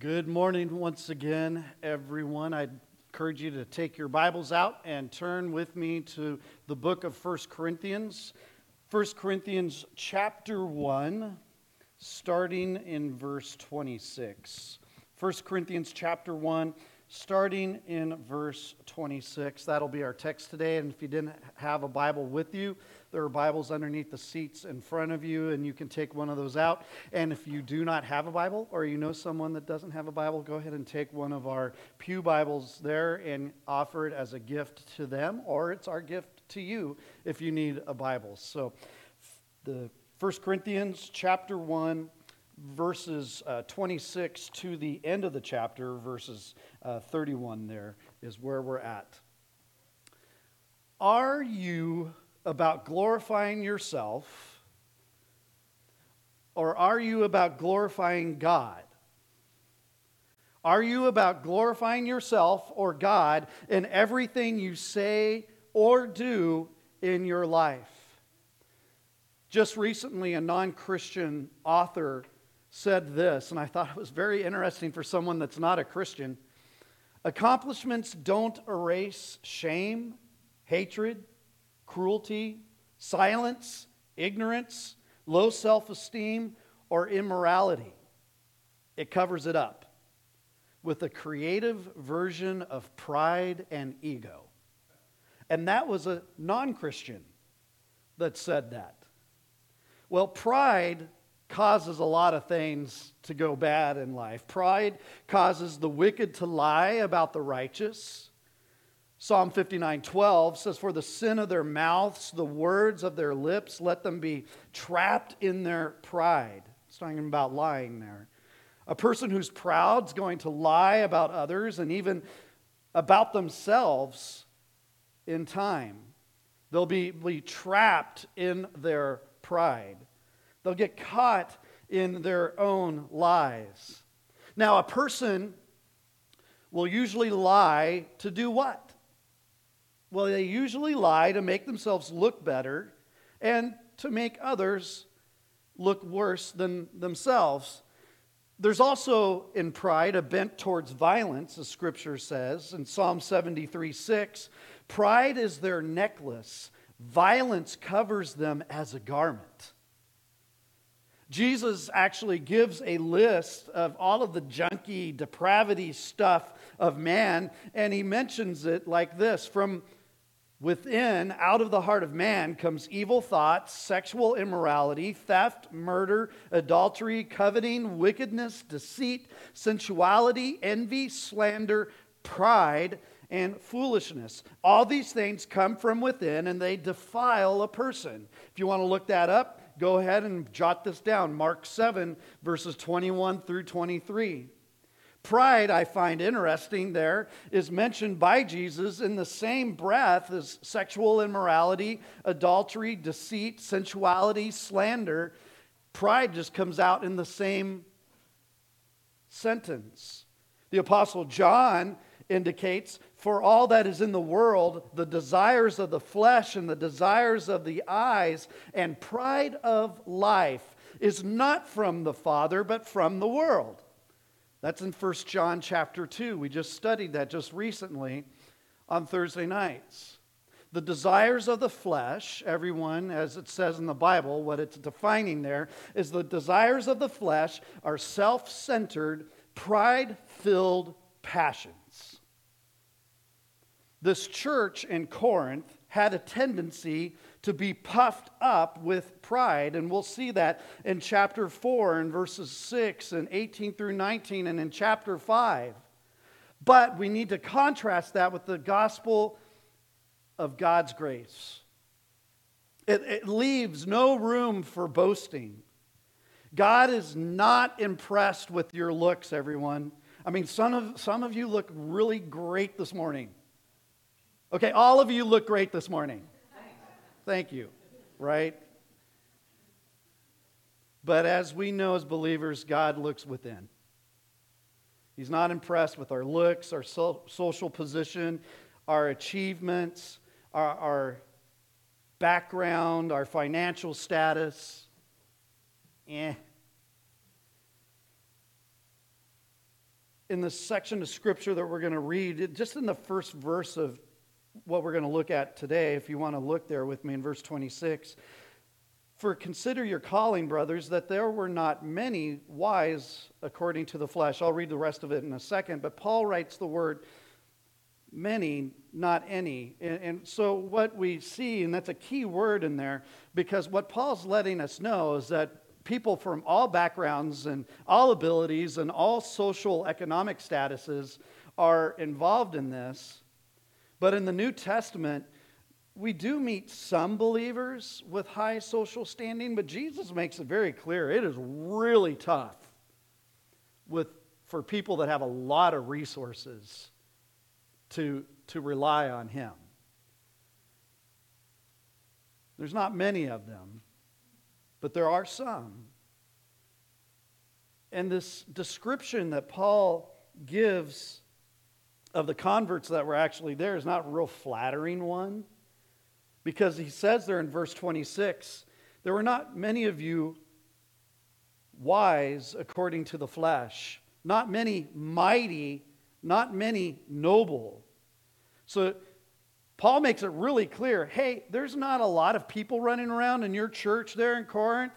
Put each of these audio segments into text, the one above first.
Good morning once again, everyone. I encourage you to take your Bibles out and turn with me to the book of First Corinthians. First Corinthians chapter 1, starting in verse 26. First Corinthians chapter 1, starting in verse 26. That'll be our text today. And if you didn't have a Bible with you, there are Bibles underneath the seats in front of you, and you can take one of those out. And if you do not have a Bible, or you know someone that doesn't have a Bible, go ahead and take one of our Pew Bibles there and offer it as a gift to them, or it's our gift to you if you need a Bible. So, the 1 Corinthians chapter 1 verses uh, 26 to the end of the chapter, verses uh, 31 there is where we're at. Are you about glorifying yourself or are you about glorifying God? Are you about glorifying yourself or God in everything you say or do in your life? Just recently, a non Christian author said this, and I thought it was very interesting for someone that's not a Christian. Accomplishments don't erase shame, hatred, cruelty, silence, ignorance, low self esteem, or immorality. It covers it up with a creative version of pride and ego. And that was a non Christian that said that. Well, pride causes a lot of things to go bad in life. Pride causes the wicked to lie about the righteous. Psalm 59 12 says, For the sin of their mouths, the words of their lips, let them be trapped in their pride. It's talking about lying there. A person who's proud is going to lie about others and even about themselves in time. They'll be, be trapped in their pride. They'll get caught in their own lies. Now, a person will usually lie to do what? Well, they usually lie to make themselves look better and to make others look worse than themselves. There's also in pride a bent towards violence, as scripture says in Psalm 73 6. Pride is their necklace, violence covers them as a garment. Jesus actually gives a list of all of the junky, depravity stuff of man, and he mentions it like this From Within, out of the heart of man, comes evil thoughts, sexual immorality, theft, murder, adultery, coveting, wickedness, deceit, sensuality, envy, slander, pride, and foolishness. All these things come from within and they defile a person. If you want to look that up, go ahead and jot this down Mark 7, verses 21 through 23. Pride, I find interesting there, is mentioned by Jesus in the same breath as sexual immorality, adultery, deceit, sensuality, slander. Pride just comes out in the same sentence. The Apostle John indicates for all that is in the world, the desires of the flesh and the desires of the eyes and pride of life is not from the Father, but from the world. That's in 1 John chapter 2. We just studied that just recently on Thursday nights. The desires of the flesh, everyone, as it says in the Bible, what it's defining there is the desires of the flesh are self centered, pride filled passions. This church in Corinth had a tendency to be puffed up with pride. And we'll see that in chapter 4 and verses 6 and 18 through 19 and in chapter 5. But we need to contrast that with the gospel of God's grace. It, it leaves no room for boasting. God is not impressed with your looks, everyone. I mean, some of, some of you look really great this morning. Okay, all of you look great this morning. Thank you, right? But as we know as believers, God looks within. He's not impressed with our looks, our so- social position, our achievements, our, our background, our financial status. Eh. in the section of scripture that we're going to read, just in the first verse of what we're going to look at today, if you want to look there with me in verse 26. For consider your calling, brothers, that there were not many wise according to the flesh. I'll read the rest of it in a second, but Paul writes the word many, not any. And, and, so, what we see, and that's a key word in there, because what Paul's letting us know is that people from all backgrounds and all abilities and all social economic statuses are involved in this. But in the New Testament, we do meet some believers with high social standing, but Jesus makes it very clear it is really tough with, for people that have a lot of resources to, to rely on Him. There's not many of them, but there are some. And this description that Paul gives of the converts that were actually there is not a real flattering one because he says there in verse 26 there were not many of you wise according to the flesh, not many mighty, not many noble. So Paul makes it really clear hey, there's not a lot of people running around in your church there in Corinth.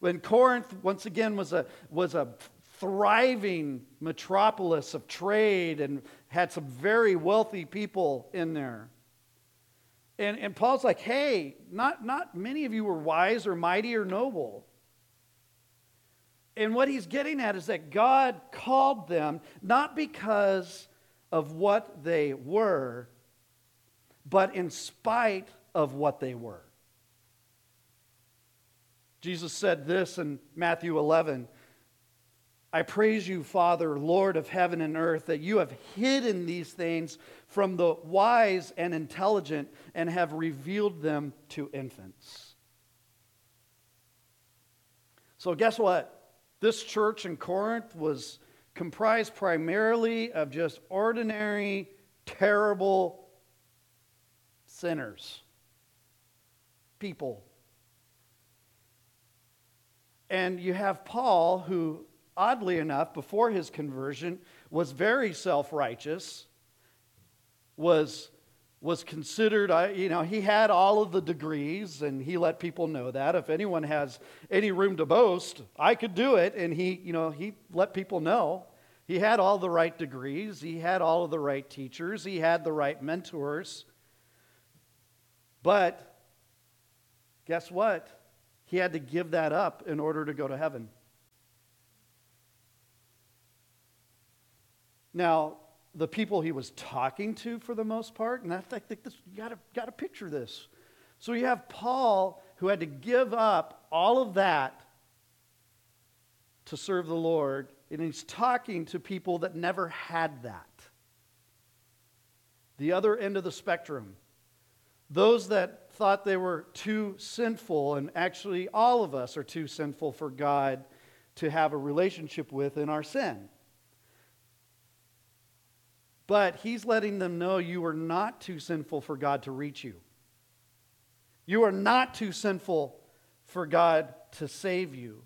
When Corinth, once again, was a, was a thriving metropolis of trade and had some very wealthy people in there. And, and Paul's like, hey, not, not many of you were wise or mighty or noble. And what he's getting at is that God called them not because of what they were, but in spite of what they were. Jesus said this in Matthew 11 I praise you, Father, Lord of heaven and earth, that you have hidden these things from the wise and intelligent and have revealed them to infants. So, guess what? This church in Corinth was comprised primarily of just ordinary, terrible sinners, people. And you have Paul, who oddly enough, before his conversion, was very self righteous, was, was considered, uh, you know, he had all of the degrees, and he let people know that. If anyone has any room to boast, I could do it. And he, you know, he let people know. He had all the right degrees, he had all of the right teachers, he had the right mentors. But guess what? He had to give that up in order to go to heaven. Now, the people he was talking to for the most part, and I think this, you gotta, gotta picture this. So you have Paul who had to give up all of that to serve the Lord, and he's talking to people that never had that. The other end of the spectrum. Those that thought they were too sinful, and actually all of us are too sinful for God to have a relationship with in our sin. But he's letting them know you are not too sinful for God to reach you. You are not too sinful for God to save you.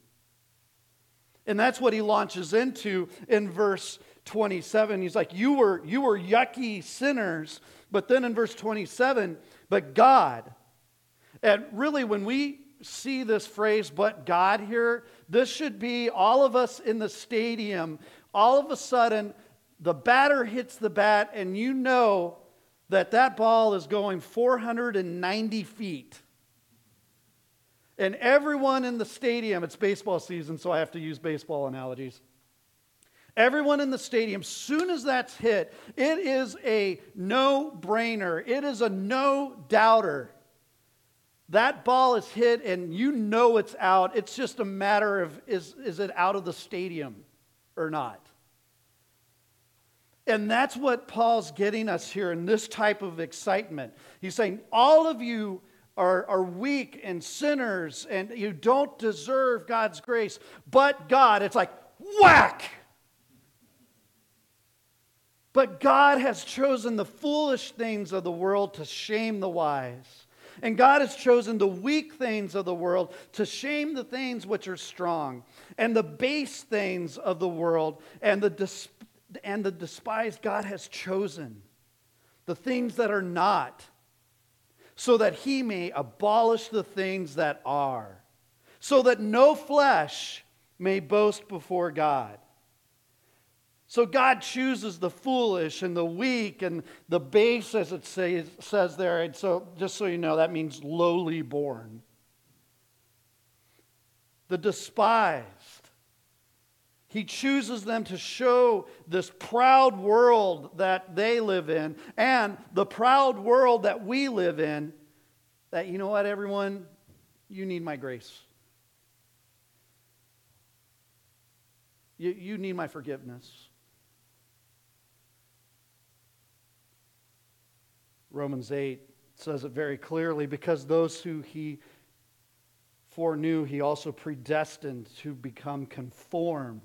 And that's what he launches into in verse 27. He's like, You were, you were yucky sinners. But then in verse 27, but God. And really, when we see this phrase, but God here, this should be all of us in the stadium. All of a sudden, the batter hits the bat, and you know that that ball is going 490 feet. And everyone in the stadium, it's baseball season, so I have to use baseball analogies. Everyone in the stadium, soon as that's hit, it is a no brainer. It is a no doubter. That ball is hit and you know it's out. It's just a matter of is, is it out of the stadium or not? And that's what Paul's getting us here in this type of excitement. He's saying, All of you are, are weak and sinners, and you don't deserve God's grace, but God, it's like whack. But God has chosen the foolish things of the world to shame the wise. And God has chosen the weak things of the world to shame the things which are strong, and the base things of the world, and the and the despised God has chosen, the things that are not, so that he may abolish the things that are, so that no flesh may boast before God. So God chooses the foolish and the weak and the base, as it says, there. And so, just so you know, that means lowly born. The despised. He chooses them to show this proud world that they live in and the proud world that we live in that, you know what, everyone? You need my grace. You, you need my forgiveness. Romans 8 says it very clearly because those who he foreknew, he also predestined to become conformed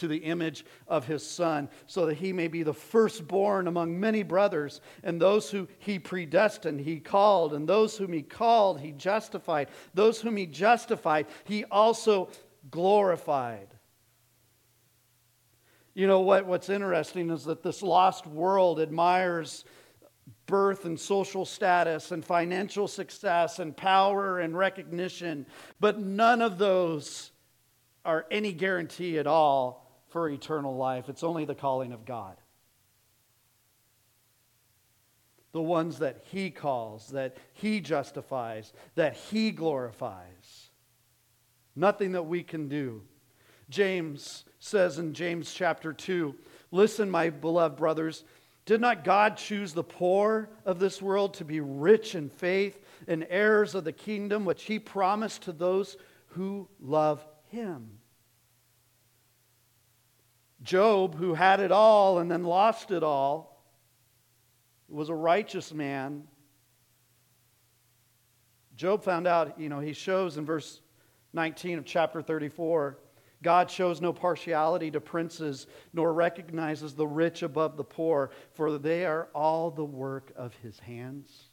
to the image of his son, so that he may be the firstborn among many brothers. And those who he predestined, he called. And those whom he called, he justified. Those whom he justified, he also glorified. You know what, what's interesting is that this lost world admires birth and social status and financial success and power and recognition, but none of those are any guarantee at all for eternal life. It's only the calling of God. The ones that He calls, that He justifies, that He glorifies. Nothing that we can do. James says in James chapter 2 Listen, my beloved brothers, did not God choose the poor of this world to be rich in faith and heirs of the kingdom which He promised to those who love Him? Job, who had it all and then lost it all, was a righteous man. Job found out, you know, he shows in verse 19 of chapter 34 God shows no partiality to princes, nor recognizes the rich above the poor, for they are all the work of his hands.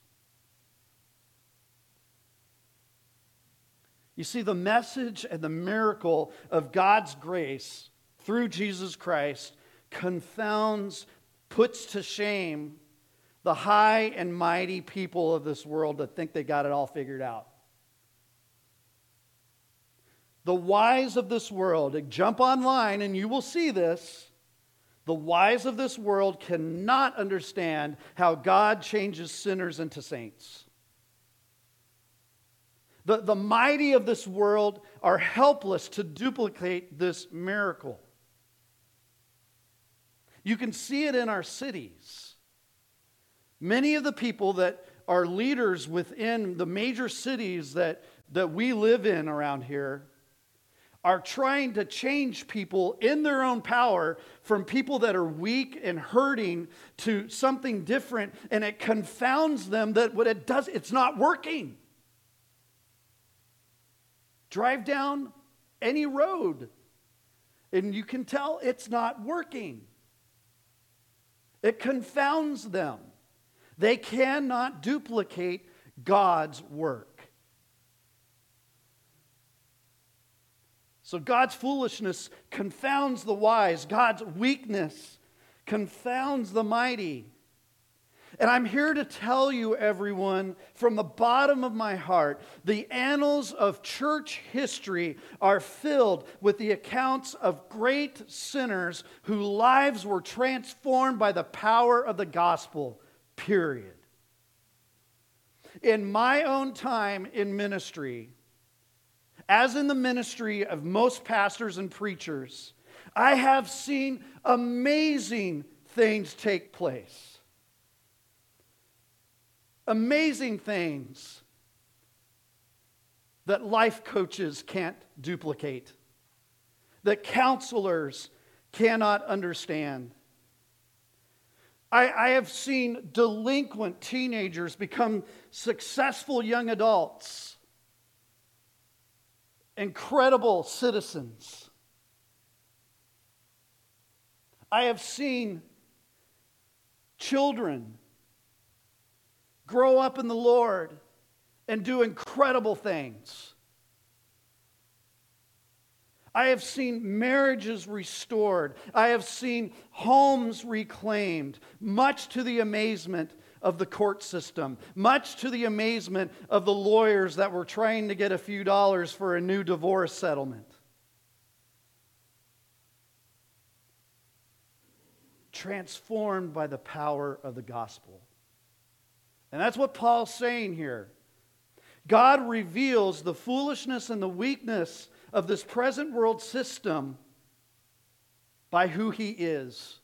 You see, the message and the miracle of God's grace through Jesus Christ confounds, puts to shame the high and mighty people of this world that think they got it all figured out. The wise of this world, jump online and you will see this. The wise of this world cannot understand how God changes sinners into saints. The, the mighty of this world are helpless to duplicate this miracle. You can see it in our cities. Many of the people that are leaders within the major cities that, that we live in around here are trying to change people in their own power from people that are weak and hurting to something different and it confounds them that what it does it's not working drive down any road and you can tell it's not working it confounds them. They cannot duplicate God's work. So God's foolishness confounds the wise, God's weakness confounds the mighty. And I'm here to tell you, everyone, from the bottom of my heart, the annals of church history are filled with the accounts of great sinners whose lives were transformed by the power of the gospel, period. In my own time in ministry, as in the ministry of most pastors and preachers, I have seen amazing things take place amazing things that life coaches can't duplicate, that counselors cannot understand. I, I, have seen delinquent teenagers become successful young adults, incredible citizens. I have seen children grow up in the Lord and do incredible things. I have seen marriages restored. I have seen homes reclaimed, much to the amazement of the court system, much to the amazement of the lawyers that were trying to get a few dollars for a new divorce settlement. Transformed by the power of the gospel. And that's what Paul's saying here. God reveals the foolishness and the weakness of this present world system by who he is.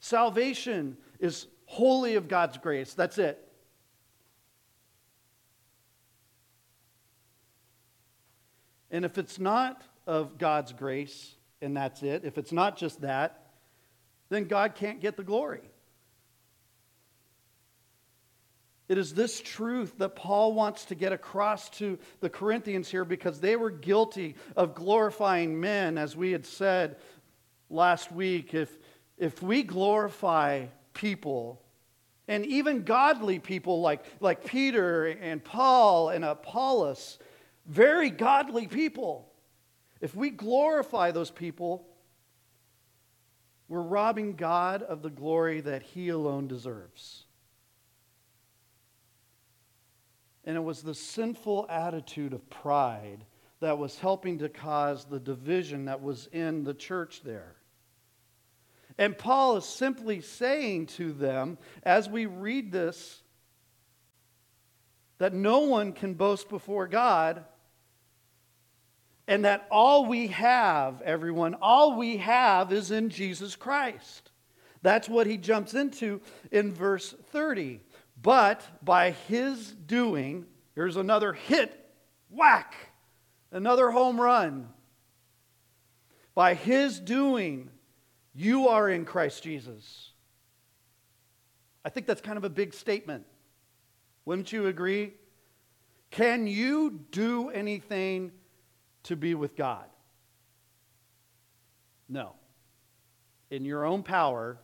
Salvation is wholly of God's grace. That's it. And if it's not of God's grace and that's it, if it's not just that, then God can't get the glory. It is this truth that Paul wants to get across to the Corinthians here because they were guilty of glorifying men, as we had said last week. If, if we glorify people, and even godly people like, like Peter and Paul and Apollos, very godly people, if we glorify those people, we're robbing God of the glory that He alone deserves. And it was the sinful attitude of pride that was helping to cause the division that was in the church there. And Paul is simply saying to them, as we read this, that no one can boast before God, and that all we have, everyone, all we have is in Jesus Christ. That's what he jumps into in verse 30. But by his doing, here's another hit, whack, another home run. By his doing, you are in Christ Jesus. I think that's kind of a big statement. Wouldn't you agree? Can you do anything to be with God? No. In your own power,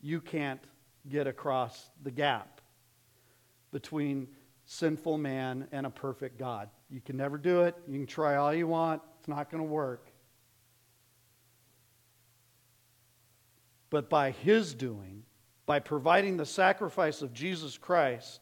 you can't get across the gap between sinful man and a perfect God. You can never do it. You can try all you want, it's not going to work. But by his doing, by providing the sacrifice of Jesus Christ,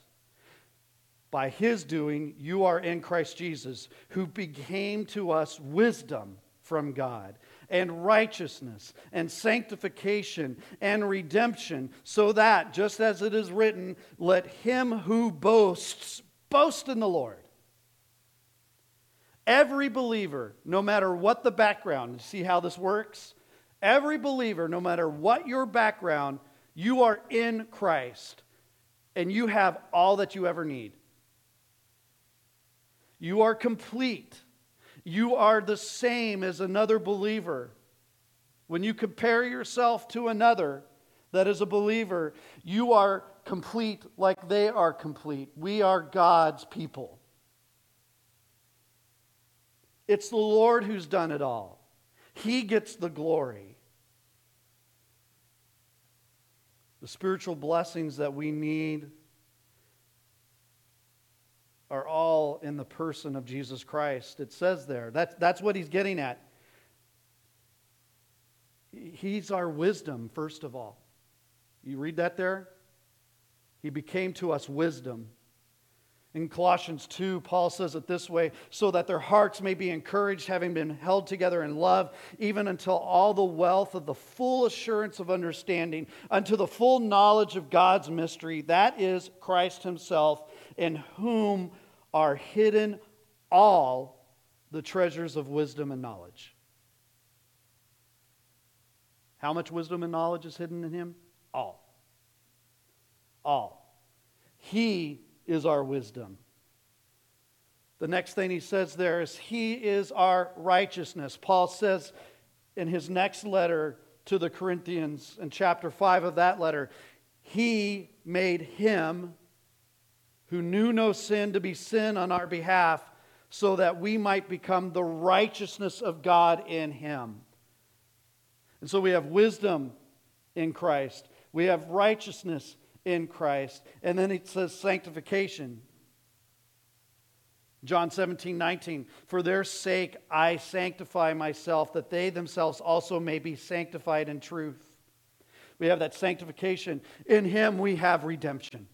by his doing, you are in Christ Jesus, who became to us wisdom from God and righteousness and sanctification and redemption, so that, just as it is written, let him who boasts boast in the Lord. Every believer, no matter what the background, see how this works? Every believer, no matter what your background, you are in Christ and you have all that you ever need. You are complete you are the same as another believer. When you compare yourself to another that is a believer, you are complete like they are complete. We are God's people. It's the Lord who's done it all, He gets the glory. The spiritual blessings that we need are all in the person of Jesus Christ. It says there. That's, that's what he's getting at. He's our wisdom, first of all. You read that there? He became to us wisdom. In Colossians 2, Paul says it this way so that their hearts may be encouraged, having been held together in love, even until all the wealth of the full assurance of understanding, unto the full knowledge of God's mystery, that is Christ Himself, in whom are hidden all the treasures of wisdom and knowledge. How much wisdom and knowledge is hidden in him? All. All. He is our wisdom. The next thing he says there is, He is our righteousness. Paul says in his next letter to the Corinthians, in chapter 5 of that letter, He made him who knew no sin to be sin on our behalf, so that we might become the righteousness of God in him. And so we have wisdom in Christ, we have righteousness in Christ, and then it says sanctification. John 17, 19, for their sake I sanctify myself, that they themselves also may be sanctified in truth. We have that sanctification. In him we have redemption.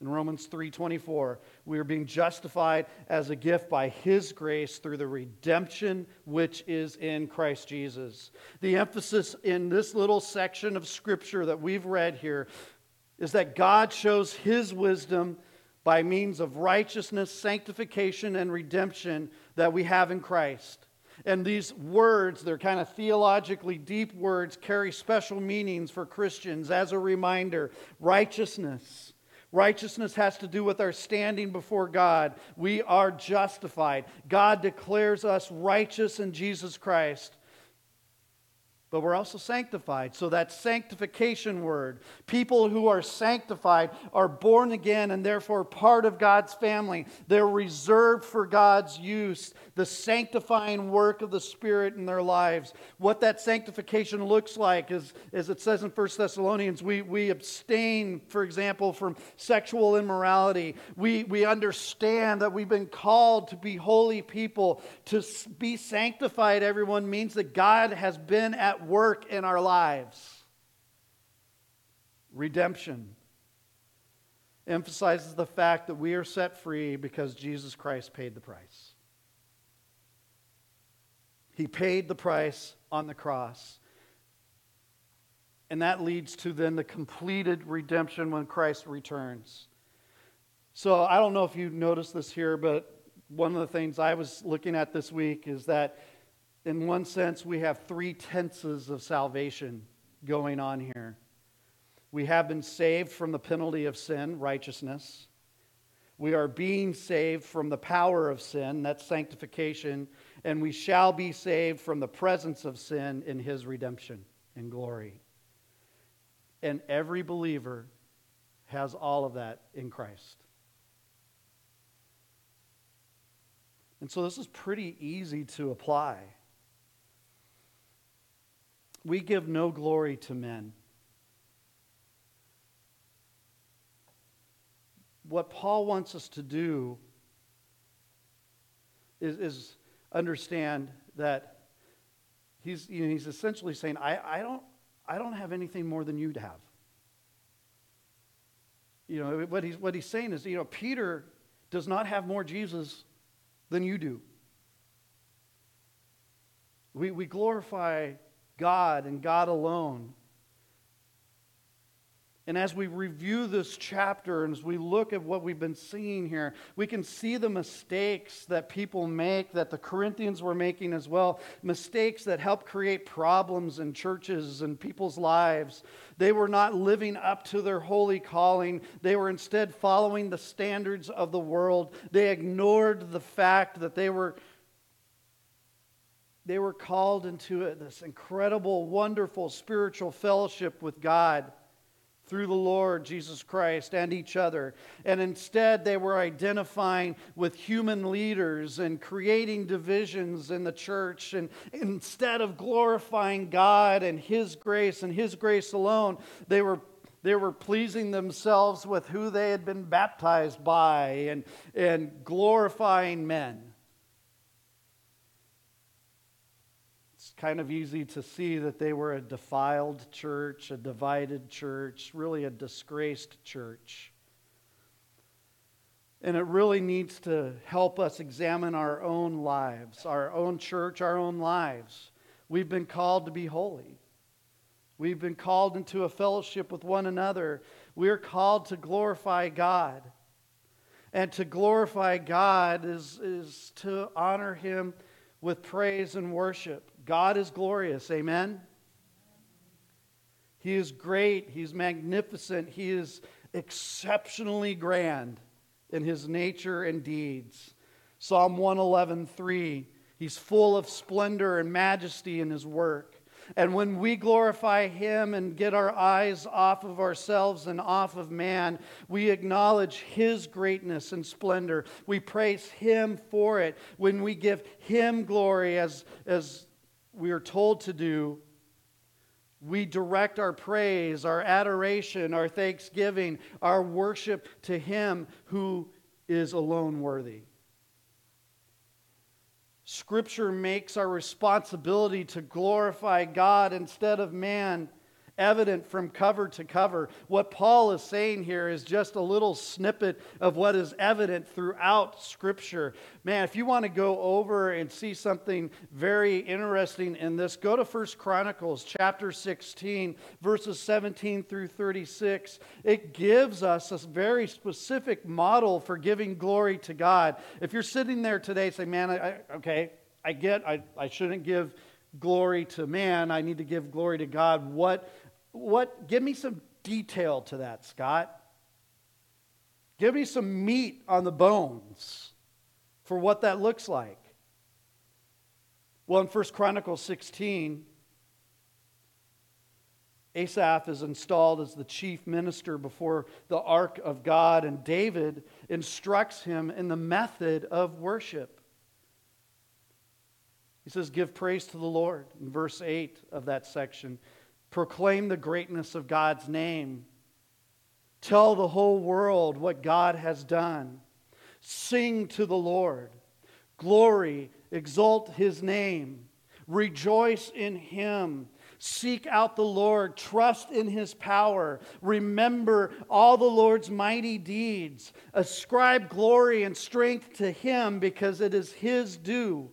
In Romans 3:24, we are being justified as a gift by his grace through the redemption which is in Christ Jesus. The emphasis in this little section of scripture that we've read here is that God shows his wisdom by means of righteousness, sanctification and redemption that we have in Christ. And these words, they're kind of theologically deep words, carry special meanings for Christians as a reminder. Righteousness Righteousness has to do with our standing before God. We are justified. God declares us righteous in Jesus Christ but we're also sanctified. So that sanctification word, people who are sanctified are born again and therefore part of God's family. They're reserved for God's use, the sanctifying work of the Spirit in their lives. What that sanctification looks like is, as it says in 1 Thessalonians, we, we abstain, for example, from sexual immorality. We, we understand that we've been called to be holy people. To be sanctified, everyone, means that God has been at work in our lives. Redemption emphasizes the fact that we are set free because Jesus Christ paid the price. He paid the price on the cross. And that leads to then the completed redemption when Christ returns. So I don't know if you noticed this here, but one of the things I was looking at this week is that in one sense, we have three tenses of salvation going on here. We have been saved from the penalty of sin, righteousness. We are being saved from the power of sin, that's sanctification. And we shall be saved from the presence of sin in his redemption and glory. And every believer has all of that in Christ. And so this is pretty easy to apply. We give no glory to men. What Paul wants us to do is, is understand that he's, you know, he's essentially saying, I, I, don't, I don't have anything more than you to have. You know, what he's, what he's saying is, you know, Peter does not have more Jesus than you do. We, we glorify God and God alone. And as we review this chapter and as we look at what we've been seeing here, we can see the mistakes that people make, that the Corinthians were making as well. Mistakes that help create problems in churches and people's lives. They were not living up to their holy calling, they were instead following the standards of the world. They ignored the fact that they were they were called into this incredible, wonderful spiritual fellowship with God through the Lord Jesus Christ and each other. And instead, they were identifying with human leaders and creating divisions in the church. And instead of glorifying God and His grace and His grace alone, they were they were pleasing themselves with who they had been baptized by and, and glorifying men. Kind of easy to see that they were a defiled church, a divided church, really a disgraced church. And it really needs to help us examine our own lives, our own church, our own lives. We've been called to be holy. We've been called into a fellowship with one another. We're called to glorify God. And to glorify God is, is to honor Him with praise and worship. God is glorious. Amen? He is great. He's magnificent. He is exceptionally grand in his nature and deeds. Psalm 111, 3. He's full of splendor and majesty in his work. And when we glorify Him and get our eyes off of ourselves and off of man, we acknowledge His greatness and splendor. We praise Him for it. When we give Him glory, as, as we are told to do, we direct our praise, our adoration, our thanksgiving, our worship to Him who is alone worthy. Scripture makes our responsibility to glorify God instead of man evident from cover to cover. What Paul is saying here is just a little snippet of what is evident throughout Scripture. Man, if you want to go over and see something very interesting in this, go to First Chronicles chapter 16, verses 17 through 36. It gives us a very specific model for giving glory to God. If you're sitting there today say, man, I, okay, I get I, I shouldn't give glory to man. I need to give glory to God. What, what, give me some detail to that, Scott. Give me some meat on the bones for what that looks like. Well, in 1 Chronicles 16, Asaph is installed as the chief minister before the ark of God, and David instructs him in the method of worship. He says, Give praise to the Lord in verse 8 of that section. Proclaim the greatness of God's name. Tell the whole world what God has done. Sing to the Lord. Glory, exalt his name. Rejoice in him. Seek out the Lord. Trust in his power. Remember all the Lord's mighty deeds. Ascribe glory and strength to him because it is his due.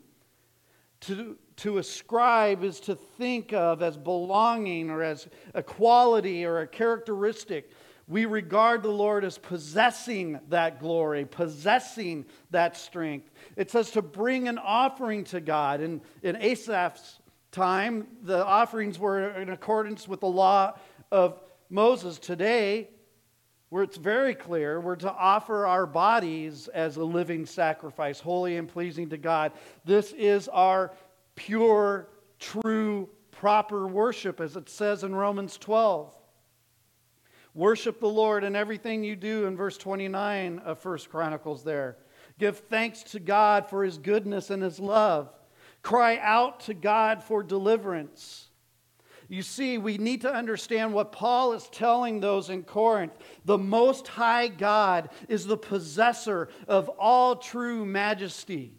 To, to ascribe is to think of as belonging or as a quality or a characteristic. We regard the Lord as possessing that glory, possessing that strength. It says to bring an offering to God. And in Asaph's time, the offerings were in accordance with the law of Moses. Today, where it's very clear we're to offer our bodies as a living sacrifice, holy and pleasing to God. This is our pure, true, proper worship, as it says in Romans 12. Worship the Lord in everything you do in verse 29 of First Chronicles there. Give thanks to God for his goodness and his love. Cry out to God for deliverance. You see, we need to understand what Paul is telling those in Corinth. The Most High God is the possessor of all true majesty.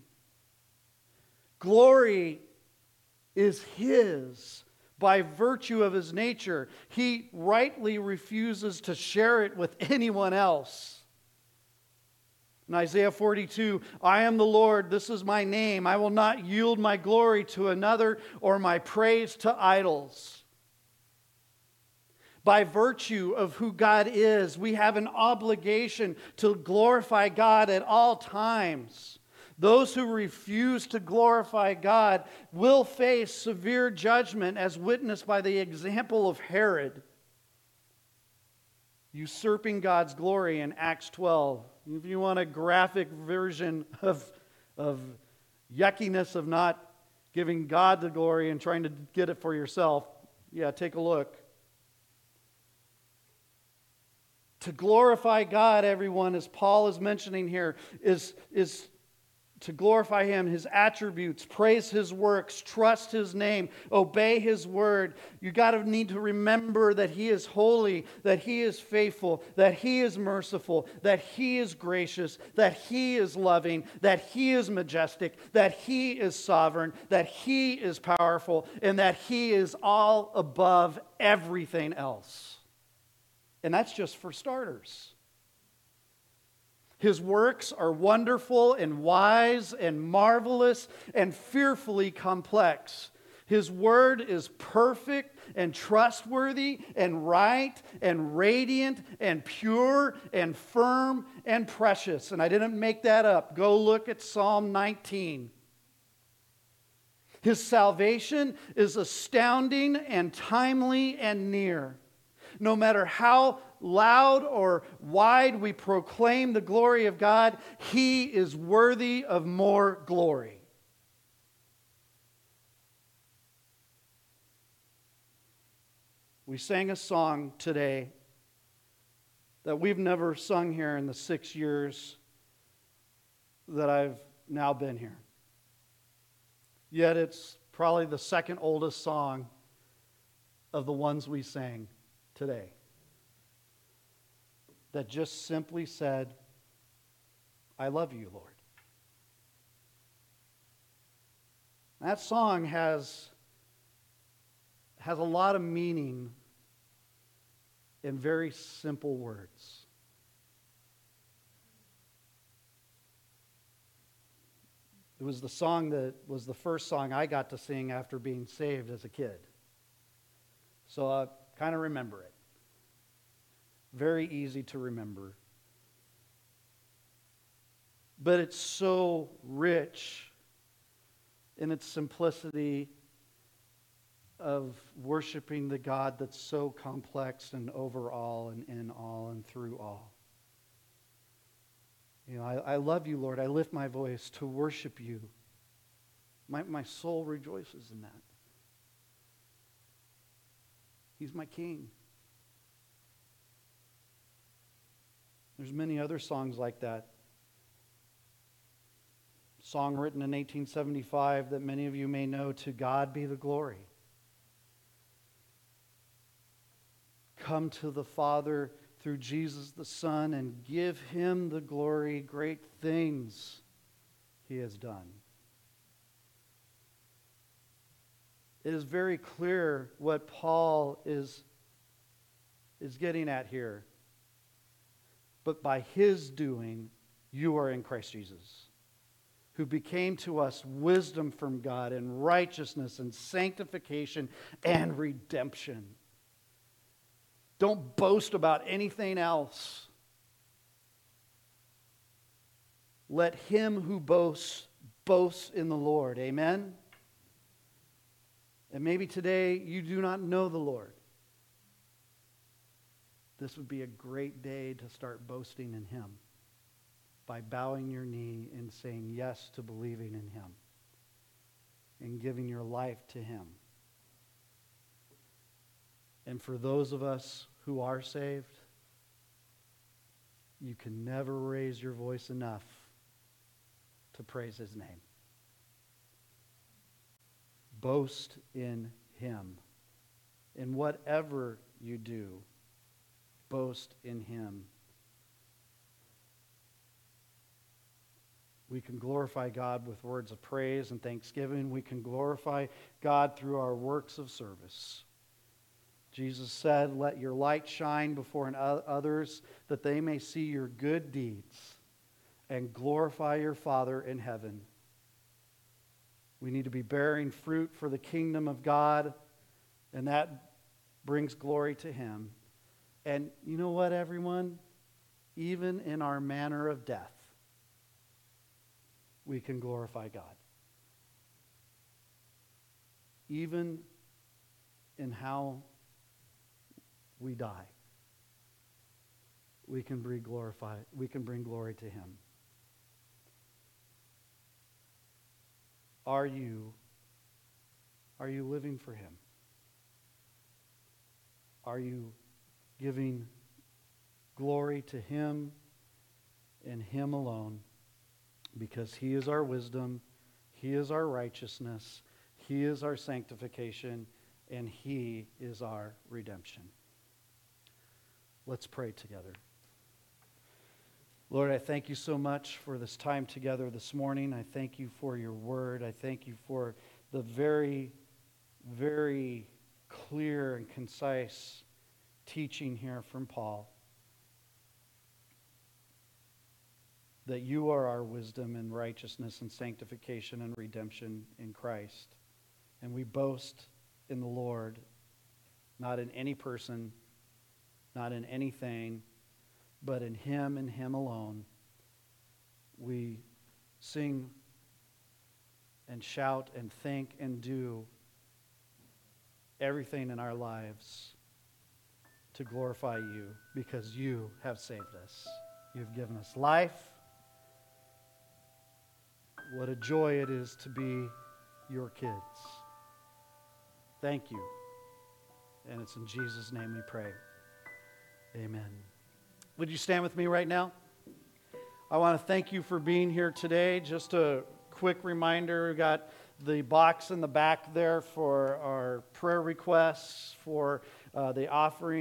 Glory is his by virtue of his nature. He rightly refuses to share it with anyone else. In Isaiah 42, I am the Lord, this is my name. I will not yield my glory to another or my praise to idols. By virtue of who God is, we have an obligation to glorify God at all times. Those who refuse to glorify God will face severe judgment, as witnessed by the example of Herod, usurping God's glory in Acts 12. If you want a graphic version of, of yuckiness of not giving God the glory and trying to get it for yourself, yeah, take a look. To glorify God, everyone, as Paul is mentioning here, is, is to glorify him, his attributes, praise his works, trust his name, obey his word. You got to need to remember that he is holy, that he is faithful, that he is merciful, that he is gracious, that he is loving, that he is majestic, that he is sovereign, that he is powerful, and that he is all above everything else. And that's just for starters. His works are wonderful and wise and marvelous and fearfully complex. His word is perfect and trustworthy and right and radiant and pure and firm and precious. And I didn't make that up. Go look at Psalm 19. His salvation is astounding and timely and near. No matter how loud or wide we proclaim the glory of God, He is worthy of more glory. We sang a song today that we've never sung here in the six years that I've now been here. Yet it's probably the second oldest song of the ones we sang today that just simply said, I love you, Lord. That song has, has a lot of meaning in very simple words. It was the song that was the first song I got to sing after being saved as a kid. So uh, I kind of remember it. Very easy to remember. But it's so rich in its simplicity of worshiping the God that's so complex and over all and in all and through all. You know, I, I love you, Lord. I lift my voice to worship you. My, my soul rejoices in that. He's my king. There's many other songs like that song written in 1875 that many of you may know To God be the glory. Come to the Father through Jesus the Son and give him the glory, great things he has done. It is very clear what Paul is, is getting at here. But by his doing, you are in Christ Jesus who became to us wisdom from God and righteousness and sanctification and redemption. Don't boast about anything else. Let him who boasts boast in the Lord. Amen? And maybe today you do not know the Lord. This would be a great day to start boasting in him by bowing your knee and saying yes to believing in Him and giving your life to Him. And for those of us who are saved, you can never raise your voice enough to praise His name. Boast in Him. In whatever you do, boast in Him We can glorify God with words of praise and thanksgiving. We can glorify God through our works of service. Jesus said, Let your light shine before others that they may see your good deeds and glorify your Father in heaven. We need to be bearing fruit for the kingdom of God, and that brings glory to Him. And you know what, everyone? Even in our manner of death, we can glorify God. Even in how we die, we can bring glorify, we can bring glory to him. Are you are you living for him? Are you giving glory to him and him alone? because He is our wisdom, He is our righteousness, He is our sanctification, and He is our redemption. Let's pray together. Lord, I thank you so much for this time together this morning. I thank you for your word. I thank you for the very, very clear and concise teaching here from Paul. that you are our wisdom and righteousness and sanctification and redemption in Christ. And we boast in the Lord, not in any person, not in anything, but in Him and Him alone. We sing and shout and think and do everything in our lives to glorify you because you have saved us. You've given us life. What a joy it is to be your kids. Thank you. And it's in Jesus' name we pray. Amen. Would you stand with me right now? I want to thank you for being here today. Just a quick reminder we've got the box in the back there for our prayer requests, for uh, the offering.